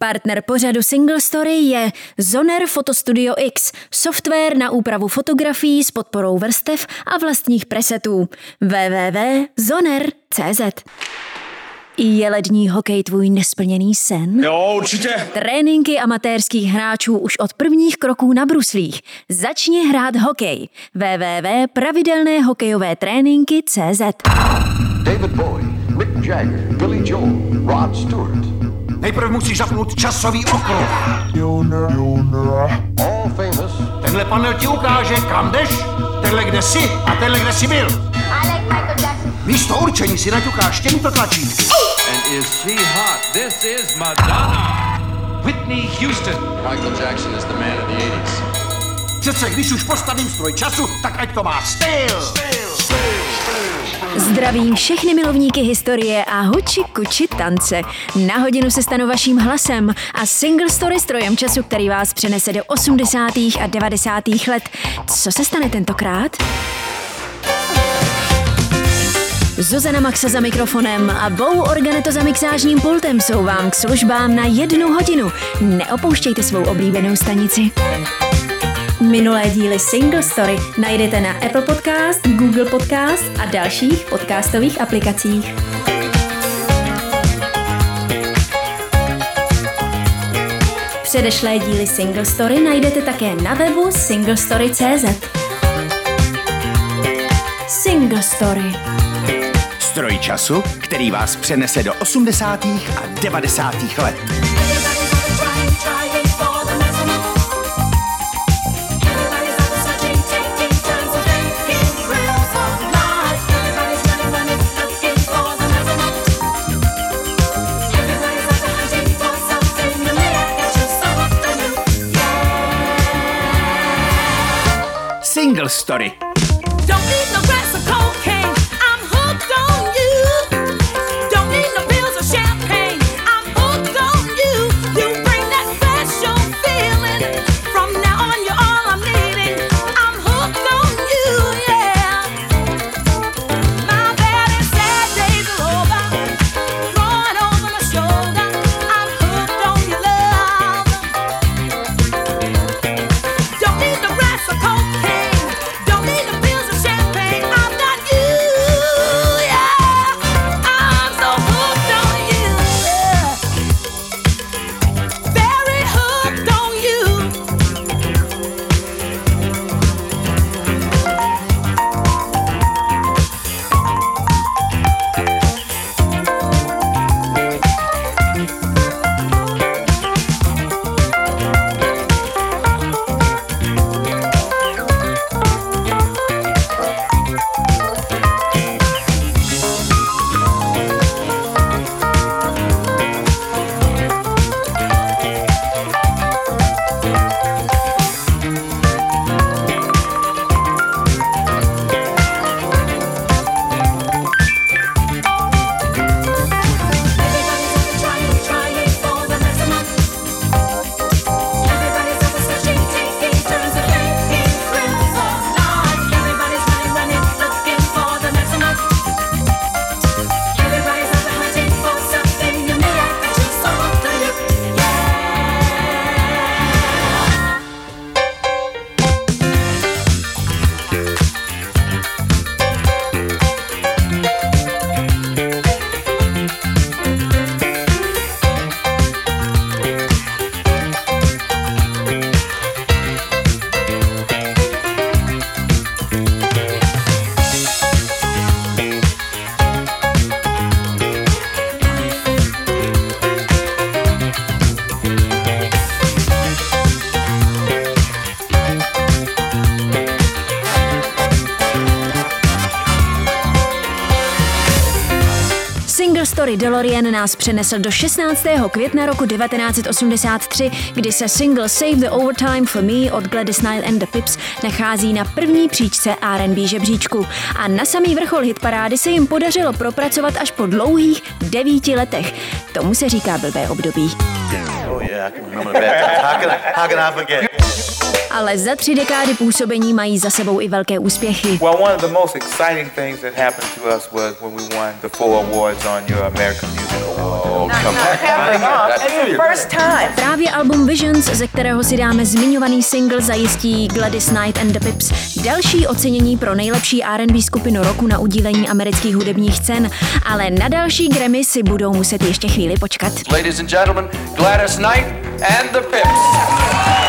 Partner pořadu Single Story je Zoner Photostudio X, software na úpravu fotografií s podporou vrstev a vlastních presetů. www.zoner.cz je lední hokej tvůj nesplněný sen? Jo, určitě. Tréninky amatérských hráčů už od prvních kroků na bruslích. Začni hrát hokej. www.pravidelnéhokejové-tréninky.cz David Bowie, Mick Jagger, Billy Joel, Rod Stewart. Nejprve musíš zapnout časový okruh. Tenhle panel ti ukáže, kam jdeš, tenhle kde jsi a tenhle kde jsi byl. Místo určení si naťukáš těmito tlačítky. And is she hot? This is Madonna. Whitney Houston. Michael Jackson is the man of the 80s. Přece když už postavím stroj času, tak ať to má styl. Zdravím všechny milovníky historie a huči kuči tance. Na hodinu se stanu vaším hlasem a single story strojem času, který vás přenese do 80. a 90. let. Co se stane tentokrát? Zuzana Maxa za mikrofonem a Bou Organeto za mixážním pultem jsou vám k službám na jednu hodinu. Neopouštějte svou oblíbenou stanici. Minulé díly Single Story najdete na Apple Podcast, Google Podcast a dalších podcastových aplikacích. Předešlé díly Single Story najdete také na webu singlestory.cz. Single Story. Stroj času, který vás přenese do 80. a 90. let. Story. Nás přenesl do 16. května roku 1983, kdy se single Save the Overtime for Me od Gladys Knight and the Pips nachází na první příčce R&B žebříčku. A na samý vrchol hitparády se jim podařilo propracovat až po dlouhých devíti letech. Tomu se říká blbé období. Oh yeah, I can? Ale za tři dekády působení mají za sebou i velké úspěchy. Well, one of the most exciting things that happened to us was when we won the four awards on your American Music. Oh, come on. Právě album Visions, ze kterého si dáme zmiňovaný single, zajistí Gladys Knight and the Pips další ocenění pro nejlepší R&B skupinu roku na udílení amerických hudebních cen, ale na další Grammy si budou muset ještě chvíli počkat. Ladies and gentlemen, Gladys Knight and the Pips.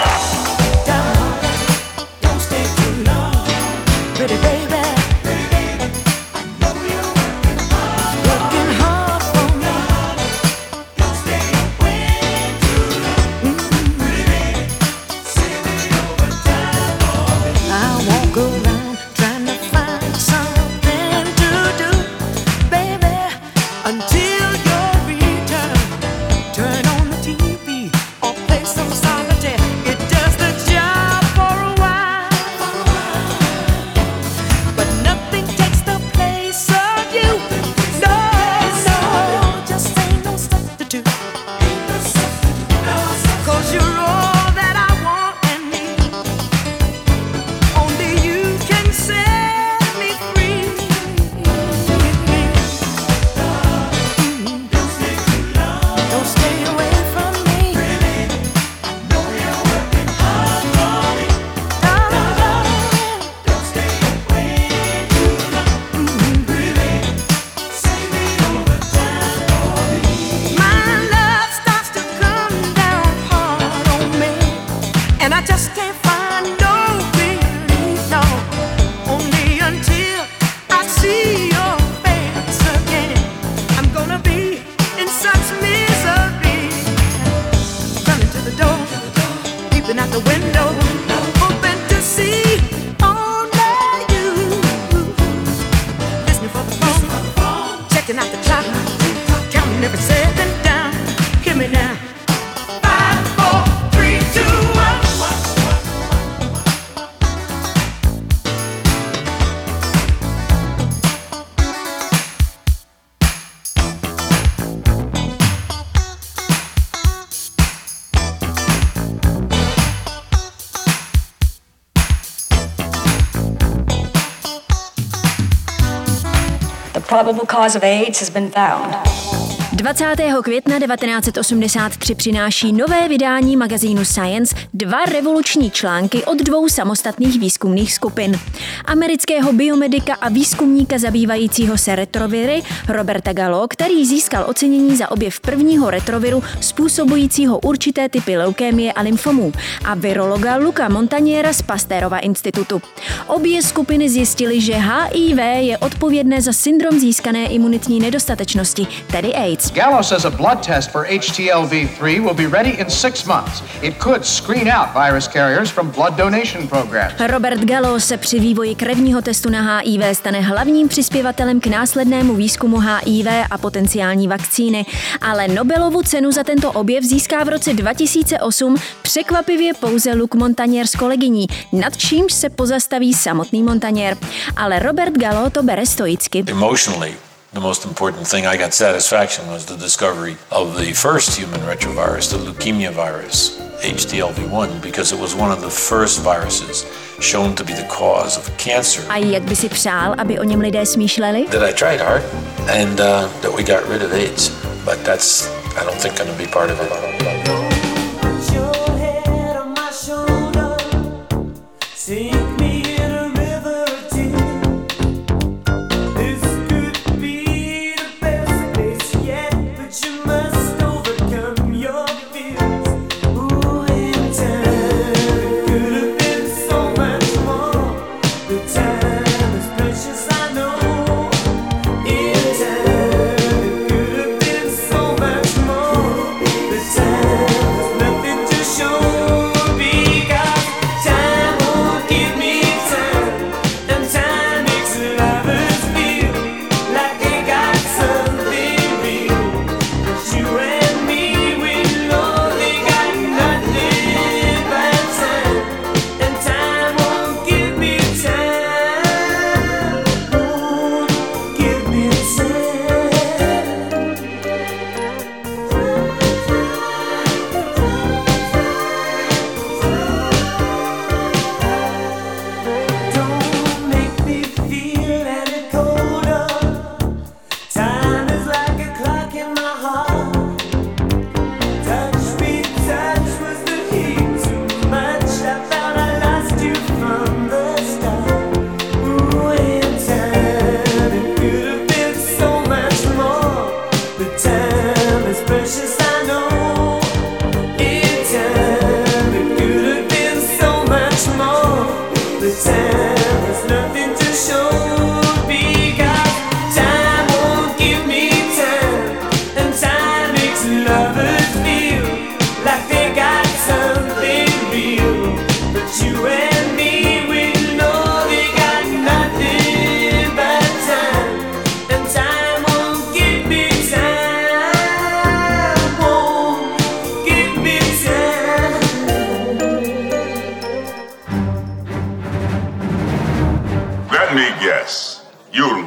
Probable cause of AIDS has been found. 20. května 1983 přináší nové vydání magazínu Science dva revoluční články od dvou samostatných výzkumných skupin. Amerického biomedika a výzkumníka zabývajícího se retroviry Roberta Gallo, který získal ocenění za objev prvního retroviru způsobujícího určité typy leukémie a lymfomů a virologa Luka Montaniera z Pasteurova institutu. Obě skupiny zjistily, že HIV je odpovědné za syndrom získané imunitní nedostatečnosti, tedy AIDS. Gallo says a blood test for HTLV3 will be ready in six months. It could screen out virus carriers from blood donation programs. Robert Gallo se při vývoji krevního testu na HIV stane hlavním přispěvatelem k následnému výzkumu HIV a potenciální vakcíny, ale Nobelovu cenu za tento objev získá v roce 2008 překvapivě pouze Luc Montagnier s kolegyní, nad čímž se pozastaví samotný Montagnier. Ale Robert Gallo to bere stoicky. Emotionally, the most important thing I got satisfaction was the discovery of the first human retrovirus, the leukemia virus, HTLV1, because it was one of the first viruses shown to be the cause of cancer. A jak by si přál, aby o něm lidé smýšleli? That I tried hard and uh, that we got rid of AIDS, but that's, I don't think, going to be part of it. Sink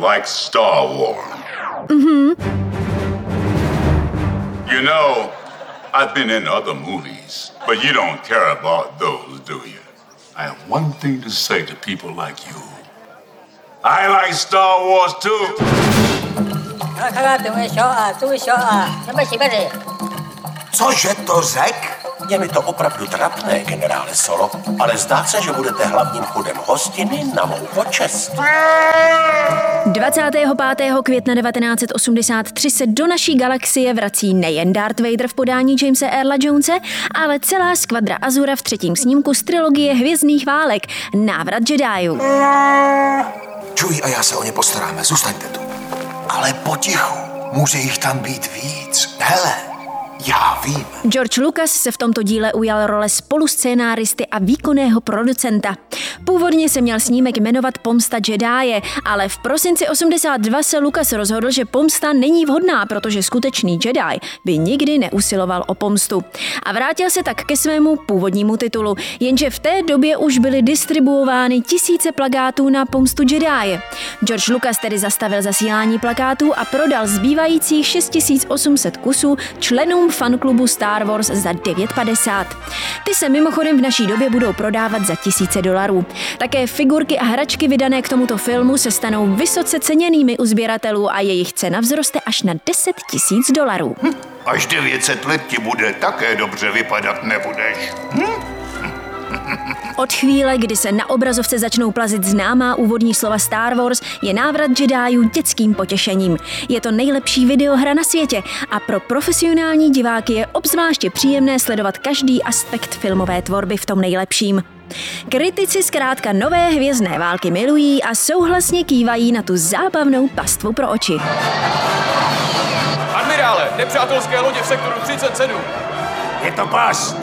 like Star Wars. Mm-hmm. You know, I've been in other movies, but you don't care about those, do you? I have one thing to say to people like you. I like Star Wars too. Cože to řek? Je mi to opravdu trapné, generále Solo, ale zdá se, že budete hlavním chudem hostiny na mou počest. 25. května 1983 se do naší galaxie vrací nejen Darth Vader v podání Jamesa Earla Jonese, ale celá skvadra Azura v třetím snímku z trilogie Hvězdných válek Návrat Jediů. Čuj a já se o ně postaráme, zůstaňte tu. Ale potichu, může jich tam být víc. Hele, já vím. George Lucas se v tomto díle ujal role spoluscénáristy a výkonného producenta. Původně se měl snímek jmenovat Pomsta Jedi, ale v prosinci 82 se Lucas rozhodl, že pomsta není vhodná, protože skutečný Jedi by nikdy neusiloval o pomstu. A vrátil se tak ke svému původnímu titulu, jenže v té době už byly distribuovány tisíce plakátů na pomstu Jedi. George Lucas tedy zastavil zasílání plakátů a prodal zbývajících 6800 kusů členům fanklubu Star Wars za 9,50. Ty se mimochodem v naší době budou prodávat za tisíce dolarů. Také figurky a hračky vydané k tomuto filmu se stanou vysoce ceněnými u sběratelů a jejich cena vzroste až na 10 tisíc dolarů. Až 900 let ti bude také dobře vypadat, nebudeš. Od chvíle, kdy se na obrazovce začnou plazit známá úvodní slova Star Wars, je návrat Jediů dětským potěšením. Je to nejlepší videohra na světě a pro profesionální diváky je obzvláště příjemné sledovat každý aspekt filmové tvorby v tom nejlepším. Kritici zkrátka nové hvězdné války milují a souhlasně kývají na tu zábavnou pastvu pro oči. Admirále, nepřátelské lodě v sektoru 37. Je to past.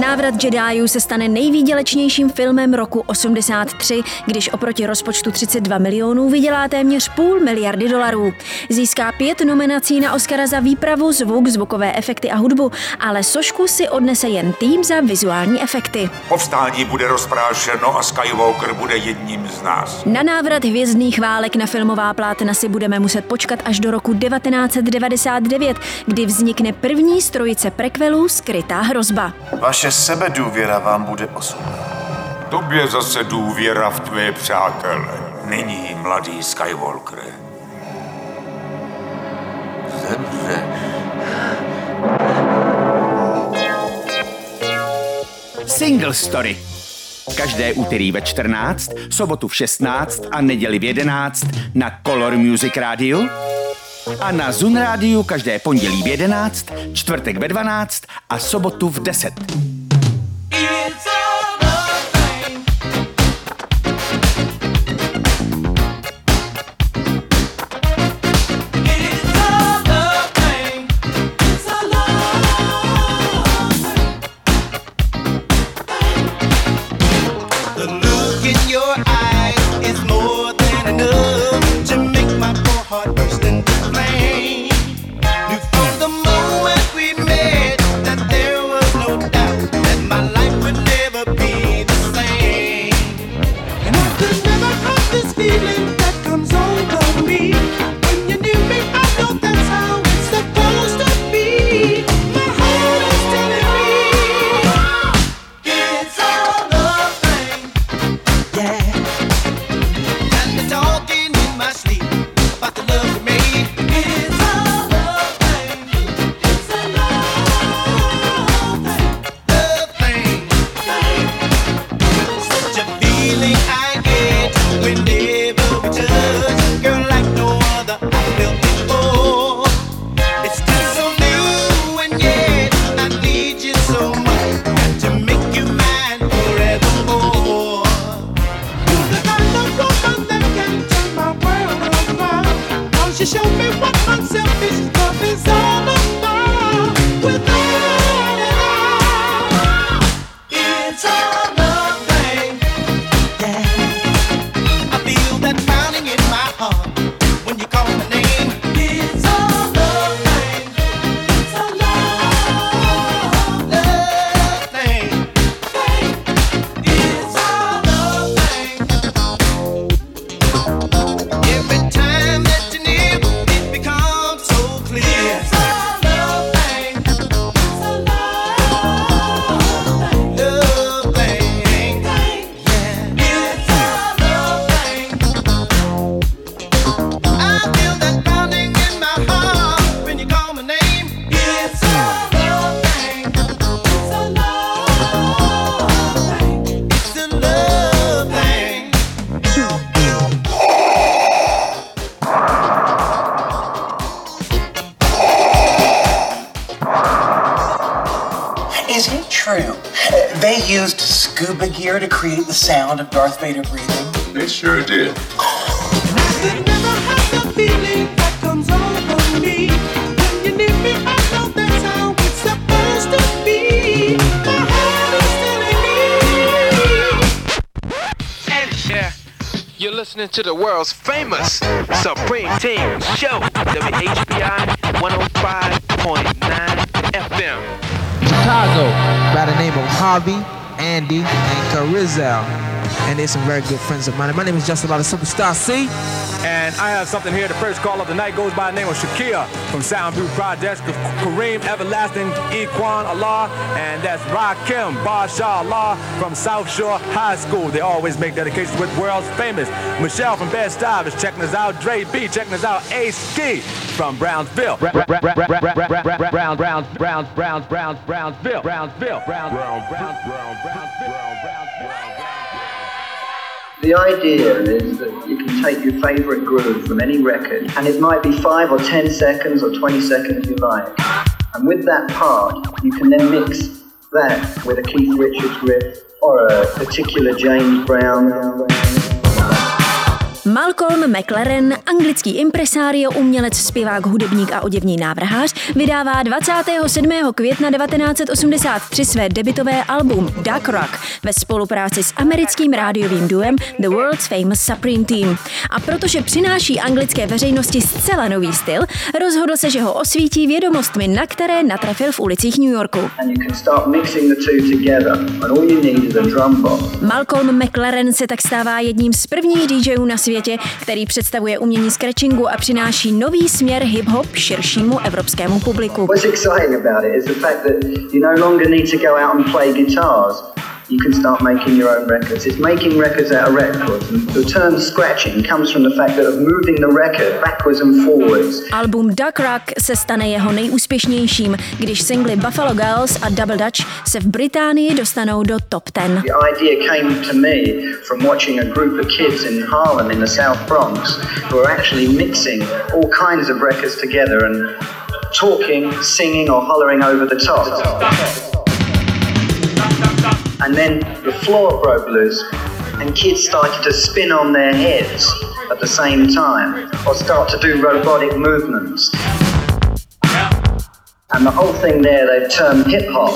Návrat Jediů se stane nejvýdělečnějším filmem roku 83, když oproti rozpočtu 32 milionů vydělá téměř půl miliardy dolarů. Získá pět nominací na Oscara za výpravu, zvuk, zvukové efekty a hudbu, ale sošku si odnese jen tým za vizuální efekty. Povstání bude rozprášeno a Skywalker bude jedním z nás. Na návrat hvězdných válek na filmová plátna si budeme muset počkat až do roku 1999, kdy vznikne první z trojice prequelů Skrytá hrozba. Vaše sebedůvěra vám bude osudná. Tobě zase důvěra v tvé přátele. Nyní, mladý Skywalker. Zemře. Single Story. Každé úterý ve 14, sobotu v 16 a neděli v 11 na Color Music Radio a na Zun Radio každé pondělí v 11, čtvrtek ve 12 a sobotu v 10. The sound of Darth Vader breathing. They sure did. You're listening to the world's famous Supreme Team Show, WHBI 105.9 FM. Chicago by the name of Harvey, Andy, and Carizel. And they're some very good friends of mine. My name is Justin Lotta Superstar C. And I have something here. The first call of the night goes by the name of Shakia from Soundview Projects, Kareem Everlasting, Equan Allah, and that's Rakim Barsha Allah from South Shore High School. They always make dedications with world's famous. Michelle from Bed Stuy is checking us out. Dre B checking us out. Ace Ski from Brownsville. Brown, Brown, Browns, Browns, Browns, Browns, Brownsville, Brownsville, Browns, Brown, Brown, Brown, Brownsville. The idea is that you can take your favourite groove from any record, and it might be 5 or 10 seconds or 20 seconds you like. And with that part, you can then mix that with a Keith Richards riff or a particular James Brown. Malcolm McLaren, anglický impresário, umělec, zpěvák, hudebník a oděvní návrhář, vydává 27. května 1983 své debitové album Duck Rock ve spolupráci s americkým rádiovým duem The World's Famous Supreme Team. A protože přináší anglické veřejnosti zcela nový styl, rozhodl se, že ho osvítí vědomostmi, na které natrefil v ulicích New Yorku. Malcolm McLaren se tak stává jedním z prvních DJů na světě, který představuje umění scratchingu a přináší nový směr hip-hop širšímu evropskému publiku. You can start making your own records. It's making records out of records. And the term scratching comes from the fact that of moving the record backwards and forwards. Album Duck Rock se stane jeho nejúspěšnějším, když singly Buffalo Girls a Double Dutch se v Británii dostanou do top 10. The idea came to me from watching a group of kids in Harlem in the South Bronx who were actually mixing all kinds of records together and talking, singing, or hollering over the top. And then the floor broke loose, and kids started to spin on their heads at the same time, or start to do robotic movements. And the whole thing there they've termed hip hop.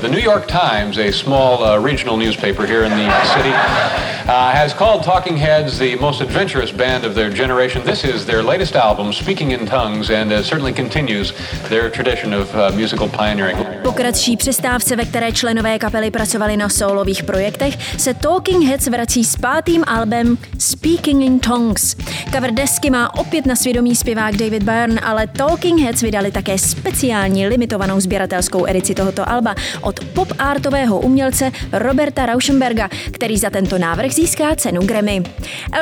The New York Times, a small uh, regional newspaper here in the city, uh, has called Talking Heads the most adventurous band of their generation. This is their latest album, Speaking in Tongues, and uh, certainly continues their tradition of uh, musical pioneering. Po kratší přestávce, ve které členové kapely pracovali na solových projektech, se Talking Heads vrací s pátým albem Speaking in Tongues. Cover desky má opět na svědomí zpěvák David Byrne, ale Talking Heads vydali také speciální limitovanou sběratelskou edici tohoto alba od pop-artového umělce Roberta Rauschenberga, který za tento návrh získá cenu Grammy.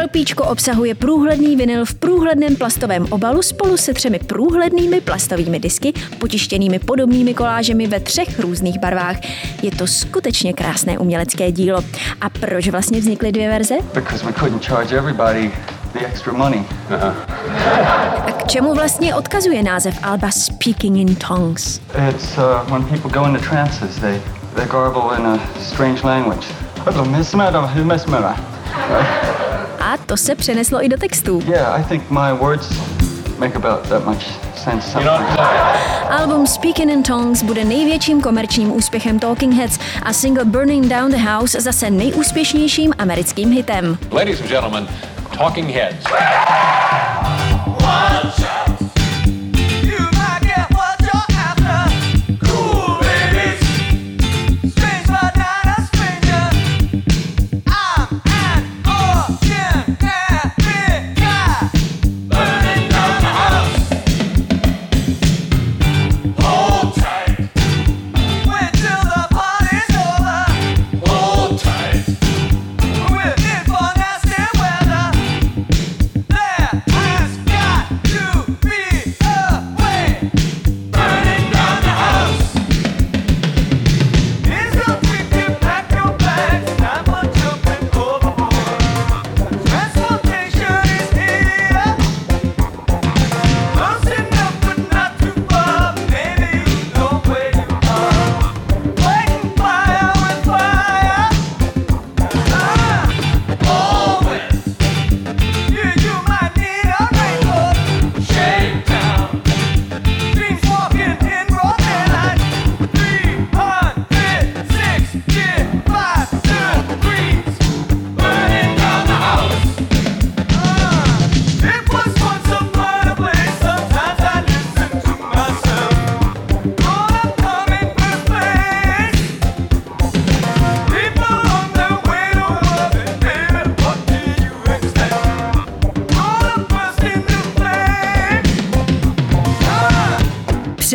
LPčko obsahuje průhledný vinyl v průhledném plastovém obalu spolu se třemi průhlednými plastovými disky, potištěnými podobnými kolážemi ve třech různých barvách. Je to skutečně krásné umělecké dílo. A proč vlastně vznikly dvě verze? Because we couldn't charge everybody the extra money. A k čemu vlastně odkazuje název alba Speaking in Tongues? It's uh, when people go into trances, they, they garble in a strange language. A to se přeneslo i do textů. Yeah, I think my words make about that much sense. Album Speaking in Tongues bude největším komerčním úspěchem Talking Heads a single Burning Down the House zase nejúspěšnějším americkým hitem. Ladies and gentlemen, Talking Heads.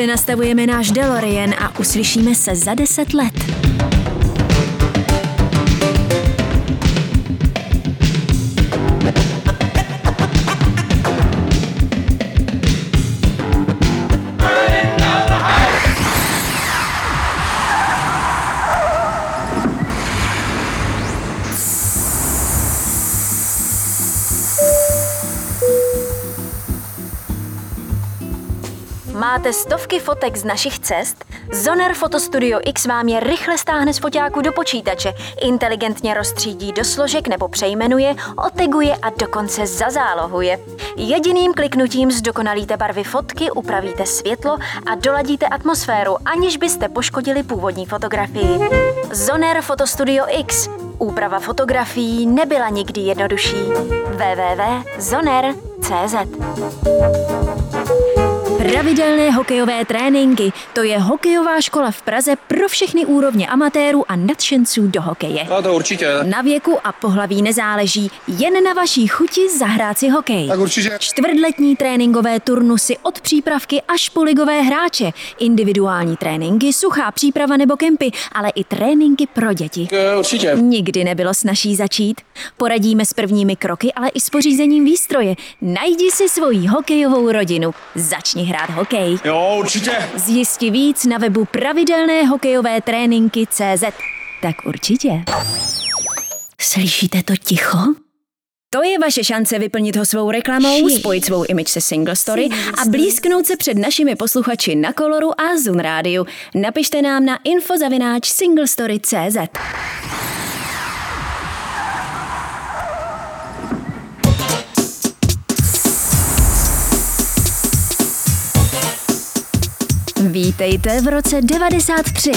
Přenastavujeme náš DeLorean a uslyšíme se za 10 let. Máte stovky fotek z našich cest? Zoner Fotostudio X vám je rychle stáhne z foťáku do počítače, inteligentně rozstřídí do složek nebo přejmenuje, oteguje a dokonce zazálohuje. Jediným kliknutím zdokonalíte barvy fotky, upravíte světlo a doladíte atmosféru, aniž byste poškodili původní fotografii. Zoner Fotostudio X. Úprava fotografií nebyla nikdy jednodušší. www.zoner.cz Pravidelné hokejové tréninky. To je hokejová škola v Praze pro všechny úrovně amatérů a nadšenců do hokeje. No to určitě. Na věku a pohlaví nezáleží, jen na vaší chuti zahrát si hokej. Tak určitě. Čtvrtletní tréninkové turnusy od přípravky až po ligové hráče, individuální tréninky, suchá příprava nebo kempy, ale i tréninky pro děti. Eh, Určitě. Nikdy nebylo snaží začít. Poradíme s prvními kroky, ale i s pořízením výstroje. Najdi si svoji hokejovou rodinu. Začni hrát hokej. Jo, určitě. Zjisti víc na webu pravidelné hokejové tréninky CZ. Tak určitě. Slyšíte to ticho? To je vaše šance vyplnit ho svou reklamou, spojit svou image se Single Story a blízknout se před našimi posluchači na Koloru a Zun Rádiu. Napište nám na infozavináč singlestory.cz. Vítejte v roce 93.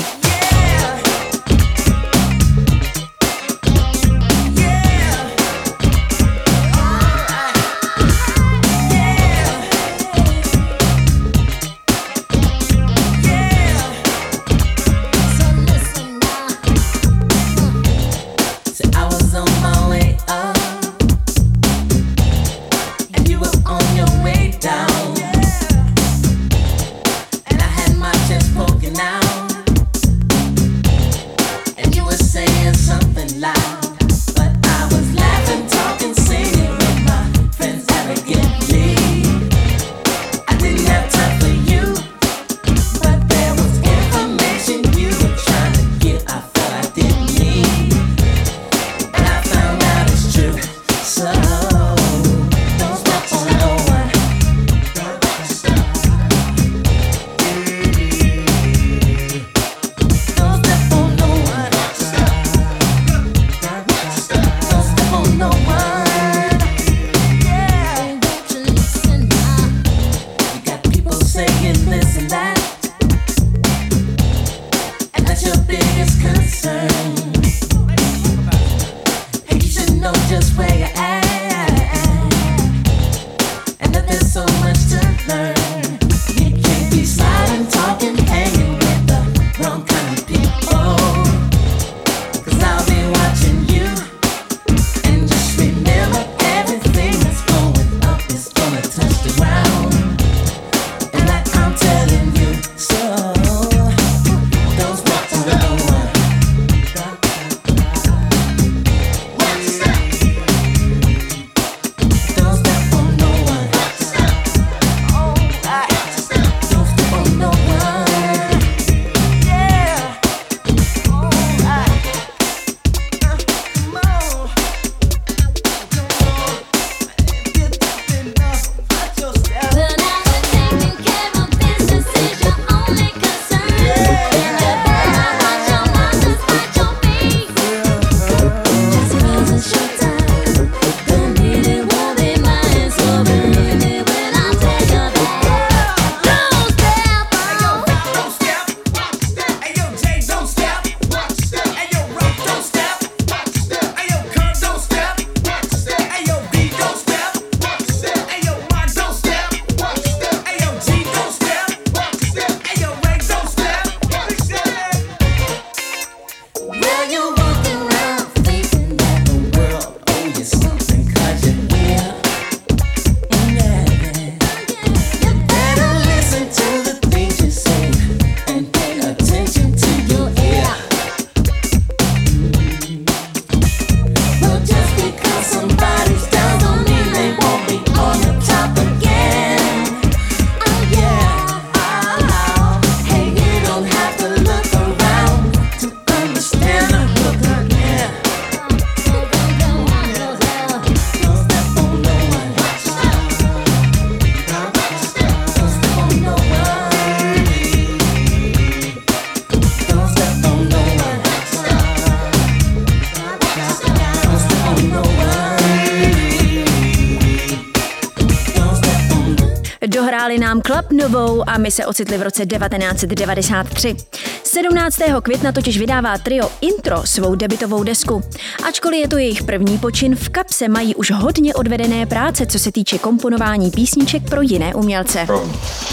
Club novou a my se ocitli v roce 1993. 17. května totiž vydává trio Intro svou debitovou desku. Ačkoliv je to jejich první počin, v kapse mají už hodně odvedené práce, co se týče komponování písniček pro jiné umělce.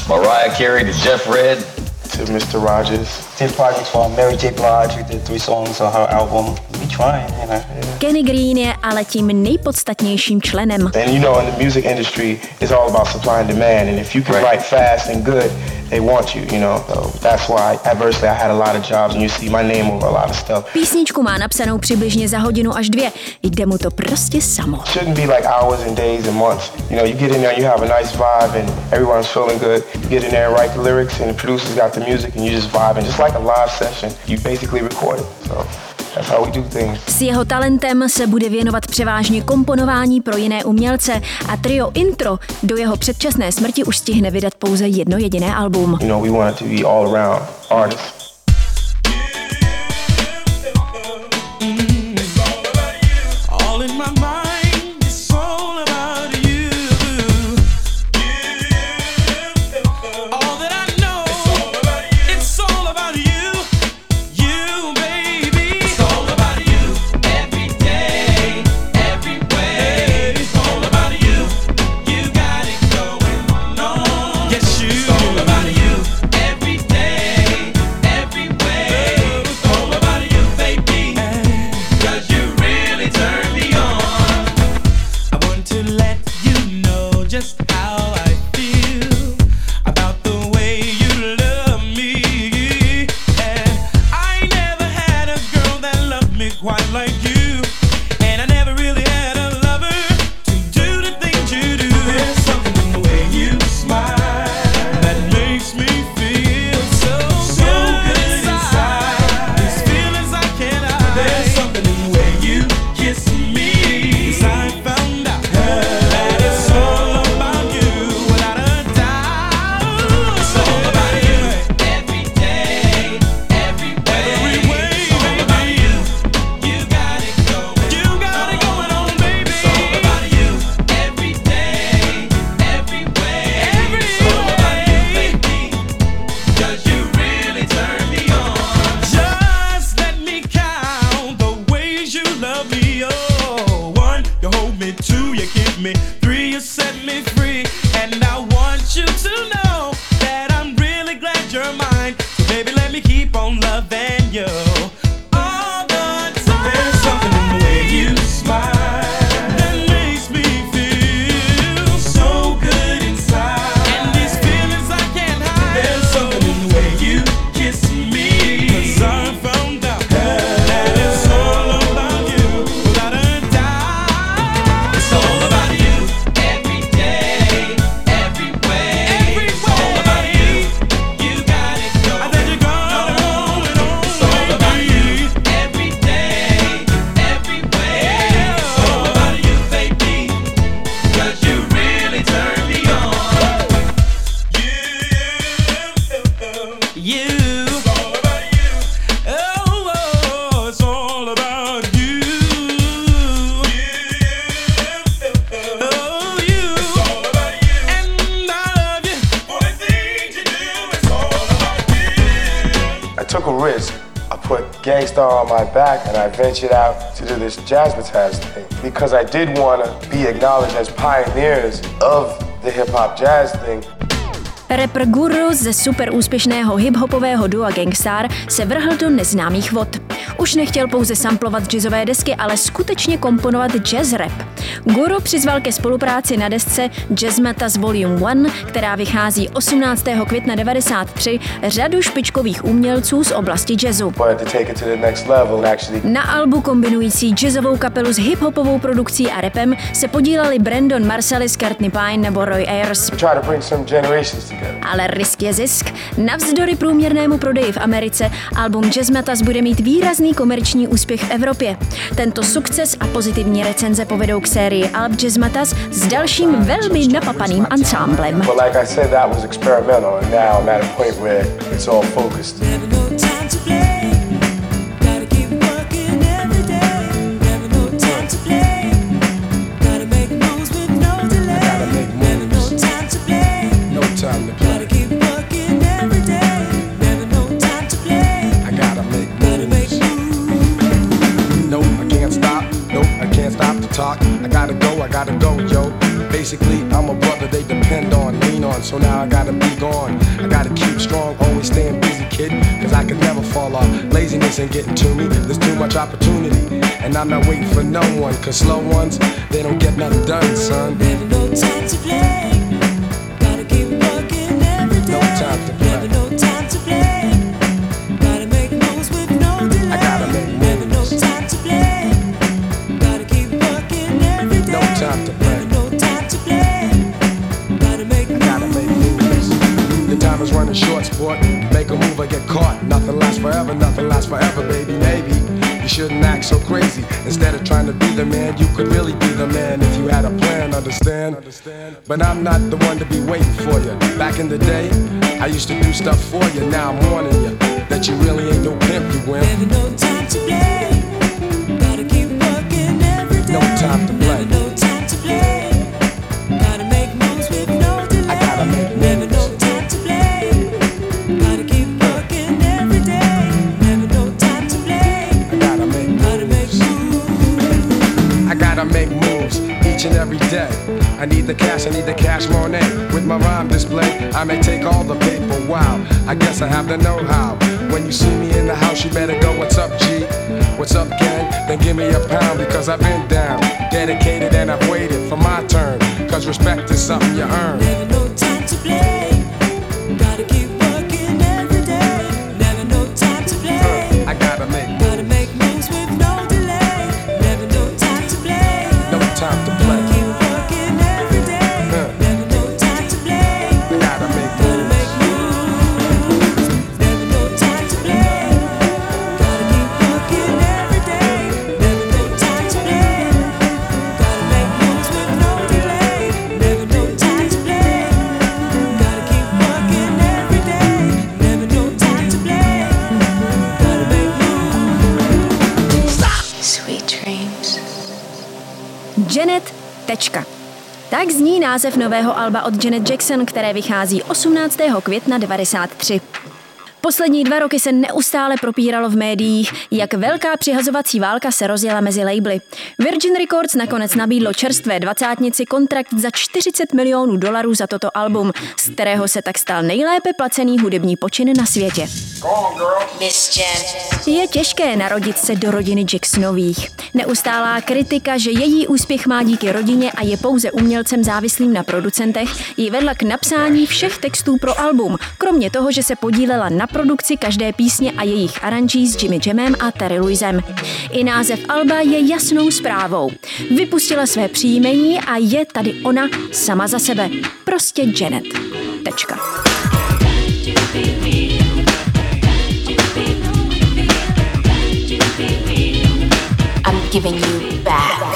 Mariah Carey to Jeff Red to Mr. Rogers. Did projects for Mary J. Blige. We did three songs on her album. We trying, you know. Yeah. Kenny Green je ale tím nejpodstatnějším členem. And you know, in the music industry, it's all about supply and demand. And if you can write fast and good, Písničku má napsanou přibližně za hodinu až dvě. Jde mu to prostě samo. It shouldn't be like hours and days and months. You know, you get in there, you have a nice vibe and everyone's feeling good. You get in there and write the lyrics and the producers got the music and you just vibe. And just like a live session, you basically record it. So S jeho talentem se bude věnovat převážně komponování pro jiné umělce a trio Intro do jeho předčasné smrti už stihne vydat pouze jedno jediné album. You know, risk. I put Gangstar on my back and I ventured out to do this jazzmatazz thing because I did want to be acknowledged as pioneers of the hip hop jazz thing. Rapper Guru ze super úspěšného hip-hopového dua Gangstar se vrhl do neznámých vod. Už nechtěl pouze samplovat jazzové desky, ale skutečně komponovat jazz rap. Guru přizval ke spolupráci na desce Jazz Matas Volume 1, která vychází 18. května 93, řadu špičkových umělců z oblasti jazzu. Na albu kombinující jazzovou kapelu s hip-hopovou produkcí a rapem se podíleli Brandon Marsalis, Courtney Pine nebo Roy Ayers. Ale risk je zisk. Navzdory průměrnému prodeji v Americe album Jazz Matas bude mít výrazný komerční úspěch v Evropě. Tento sukces a pozitivní recenze povedou k sérii Alb Jazz Matas s dalším velmi napapaným ansámblem. But like I gotta go, yo. Basically, I'm a brother they depend on, lean on, so now I gotta be gone. I gotta keep strong, always staying busy, kid, cause I can never fall off. Laziness ain't getting to me, there's too much opportunity. And I'm not waiting for no one, cause slow ones, they don't get nothing done, son. Caught. Nothing lasts forever, nothing lasts forever, baby. Maybe you shouldn't act so crazy. Instead of trying to be the man, you could really be the man if you had a plan, understand? But I'm not the one to be waiting for you. Back in the day, I used to do stuff for you. Now I'm warning you that you really ain't no pimp, you wimp. Never no time to play. Gotta keep working every day. No time to play. Each and every day. I need the cash, I need the cash Monet. With my rhyme display, I may take all the paper. Wow, I guess I have the know-how. When you see me in the house, you better go, what's up, G? What's up, gang? Then give me a pound because I've been down, dedicated, and I've waited for my turn. Cause respect is something you earn. Tečka. Tak zní název nového alba od Janet Jackson, které vychází 18. května 93. Poslední dva roky se neustále propíralo v médiích, jak velká přihazovací válka se rozjela mezi labely. Virgin Records nakonec nabídlo čerstvé dvacátnici kontrakt za 40 milionů dolarů za toto album, z kterého se tak stal nejlépe placený hudební počin na světě. Je těžké narodit se do rodiny Jacksonových. Neustálá kritika, že její úspěch má díky rodině a je pouze umělcem závislým na producentech, ji vedla k napsání všech textů pro album, kromě toho, že se podílela na produkci každé písně a jejich aranží s Jimmy Jamem a Terry Louisem. I název alba je jasnou zprávou. Vypustila své příjmení a je tady ona sama za sebe. Prostě Janet. Tečka. I'm giving you back.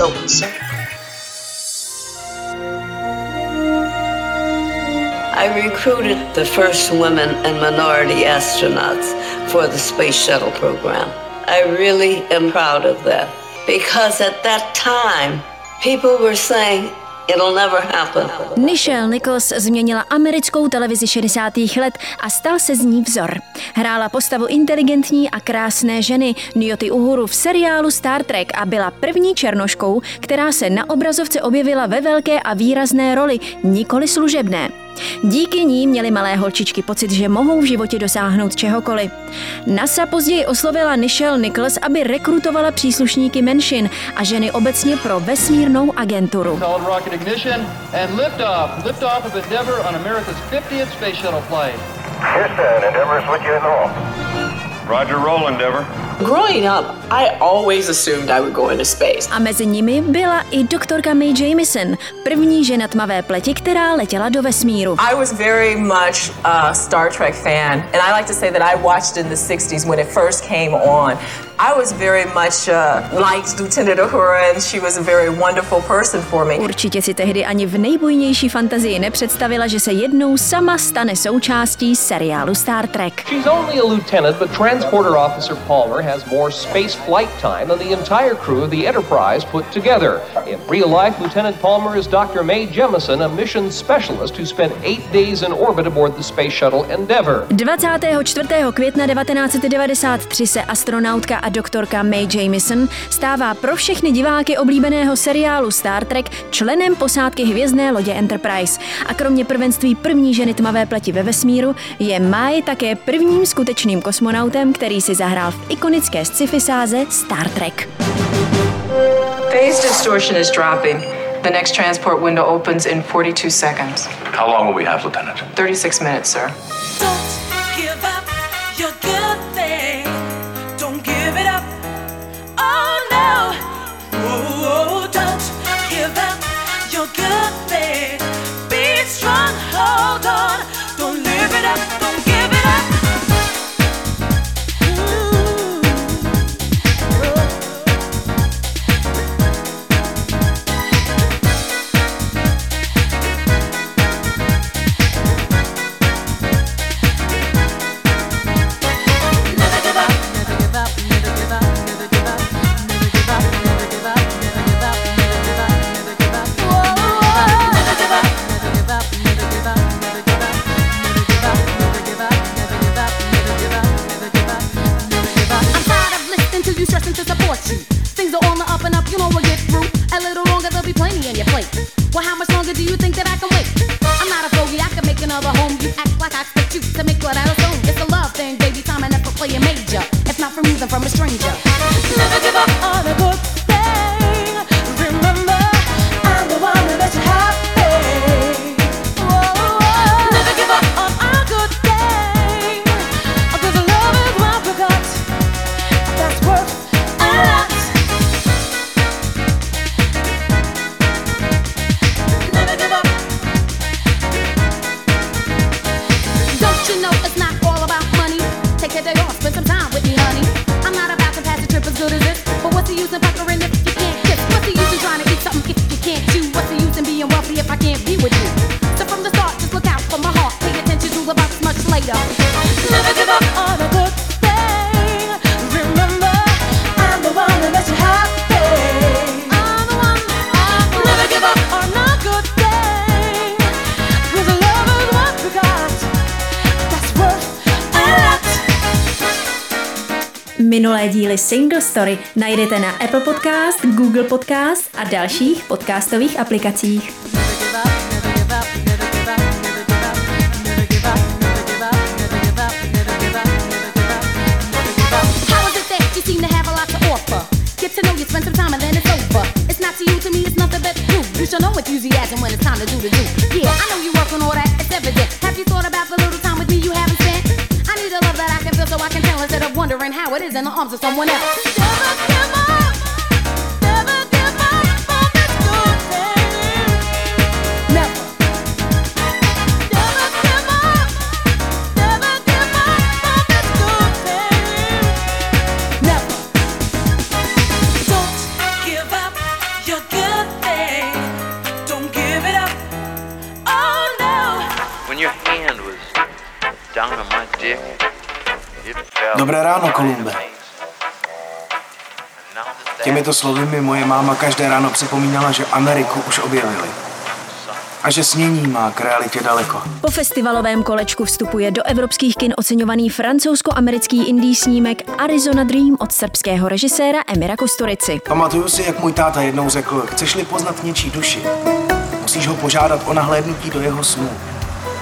Open, sir. I recruited the first women and minority astronauts for the space shuttle program. I really am proud of that because at that time, people were saying it'll never happen. Nichelle Nichols změnila americkou televizi 60. let a stal se z ní vzor. Hrála postavu inteligentní a krásné ženy Nyoty Uhuru v seriálu Star Trek a byla první černoškou, která se na obrazovce objevila ve velké a výrazné roli, nikoli služebné. Díky ní měly malé holčičky pocit, že mohou v životě dosáhnout čehokoliv. NASA později oslovila Nichelle Nichols, aby rekrutovala příslušníky menšin a ženy obecně pro vesmírnou agenturu. Solid rocket ignition and liftoff. Liftoff of Endeavour on America's 50th space shuttle flight. Houston, Endeavor's with you in the hall. Roger, roll, Endeavor. Growing up, I always assumed I would go into space. A mezi nimi byla i doktorka Mae Jamison, první žena tmavé pleti, která letěla do vesmíru. I was very much a Star Trek fan, and I like to say that I watched in the 60s when it first came on. I was very much uh, liked Lieutenant Uhura, and she was a very wonderful person for me. Určitě si tehdy ani v nejbujnější fantazii nepředstavila, že se jednou sama stane součástí seriálu Star Trek. She's only a lieutenant, but Transporter Officer Palmer has more space flight time than the entire crew of the Enterprise put together. In real life, Lieutenant Palmer is Dr. Mae Jemison, a mission specialist who spent eight days in orbit aboard the space shuttle Endeavour. 24. května 1993 se astronautka a doktorka Mae Jamison stává pro všechny diváky oblíbeného seriálu Star Trek členem posádky hvězdné lodě Enterprise. A kromě prvenství první ženy tmavé pleti ve vesmíru je Mae také prvním skutečným kosmonautem, který si zahrál v ikonické sci-fi sáze Star Trek. Phase distortion is dropping. The next transport window opens in 42 seconds. How long will we have, Lieutenant? 36 minutes, sir. Don't Give up your good Story najdete na Apple Podcast, Google Podcast a dalších podcastových aplikacích. You should know enthusiasm when it's time to do the do. Yeah, I know you work on all that, instead of wondering how it is in the arms of someone else. Ráno, Kolumbe. Těmito slovy mi moje máma každé ráno připomínala, že Ameriku už objevili. A že snění má k realitě daleko. Po festivalovém kolečku vstupuje do evropských kin oceňovaný francouzsko-americký indie snímek Arizona Dream od srbského režiséra Emira Kusturici. Pamatuju si, jak můj táta jednou řekl, chceš-li poznat něčí duši, musíš ho požádat o nahlédnutí do jeho snů.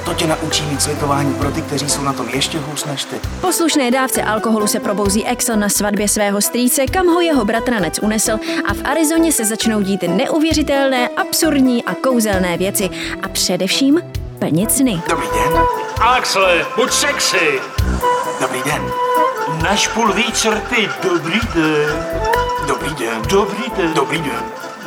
To tě naučí mít slitování pro ty, kteří jsou na tom ještě hůř než ty. Po slušné dávce alkoholu se probouzí Axel na svatbě svého strýce, kam ho jeho bratranec unesl a v Arizoně se začnou dít neuvěřitelné, absurdní a kouzelné věci a především plnit sny. Dobrý den. Axle, buď sexy. Dobrý den. Našpul víc rty. Dobrý den. Dobrý den. Dobrý den. Dobrý den.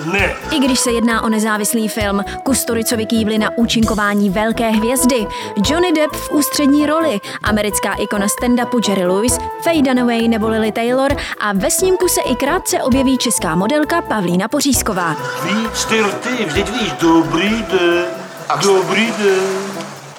Ne. I když se jedná o nezávislý film, Kusturicovi kývli na účinkování velké hvězdy. Johnny Depp v ústřední roli, americká ikona stand-upu Jerry Lewis, Faye Dunaway nebo Lily Taylor a ve snímku se i krátce objeví česká modelka Pavlína Pořízková. Víc ty rty, vždyť víš, dobrý den. Dobrý den.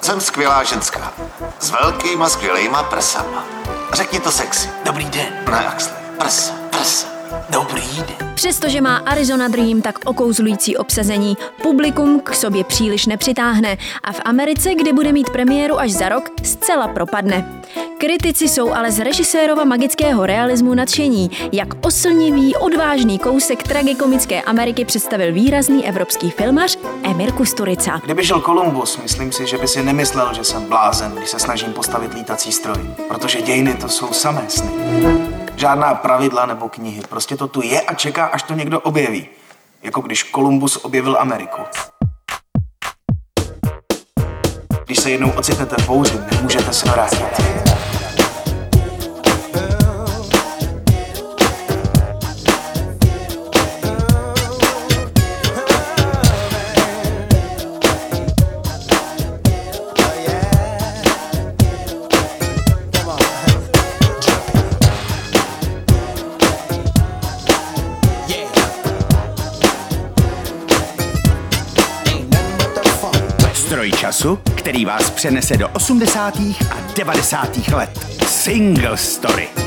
Jsem skvělá ženská. S velkýma skvělejma prsama. Řekni to sexy. Dobrý den. Ne, Axle. Prsa, prsa. Dobrý den. Přestože má Arizona Dream tak okouzlující obsazení, publikum k sobě příliš nepřitáhne a v Americe, kde bude mít premiéru až za rok, zcela propadne. Kritici jsou ale z režisérova magického realismu nadšení, jak oslnivý, odvážný kousek tragikomické Ameriky představil výrazný evropský filmař Emir Kusturica. Kdyby žil Kolumbus, myslím si, že by si nemyslel, že jsem blázen, když se snažím postavit lítací stroj. Protože dějiny to jsou samé sny. Žádná pravidla nebo knihy. Prostě to tu je a čeká, až to někdo objeví. Jako když Kolumbus objevil Ameriku. Když se jednou ocitnete v bouři, nemůžete se vrátit. Stroj času, který vás přenese do 80. a 90. let. Single Story.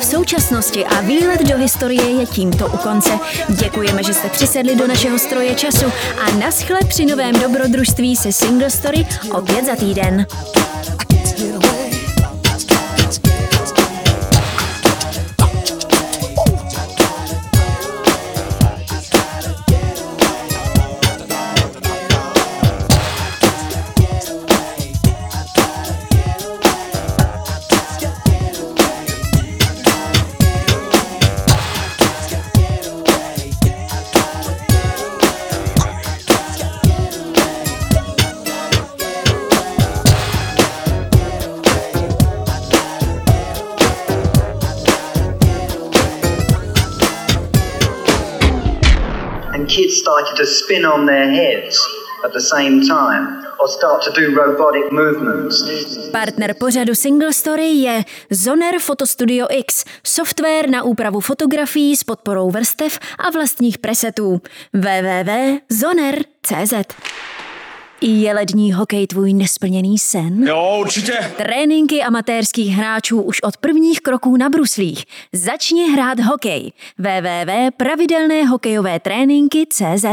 Se v současnosti a výlet do historie je tímto u konce. Děkujeme, že jste přisedli do našeho stroje času a naschle při novém dobrodružství se Single Story opět za týden. To spin on their heads at the same time or start to do robotic movements. Partner pořadu Single Story je Zoner Photostudio X, software na úpravu fotografií s podporou vrstev a vlastních presetů. www.zoner.cz je lední hokej tvůj nesplněný sen? Jo, určitě. Tréninky amatérských hráčů už od prvních kroků na bruslích. Začni hrát hokej. www.pravidelnéhokejové tréninky.cz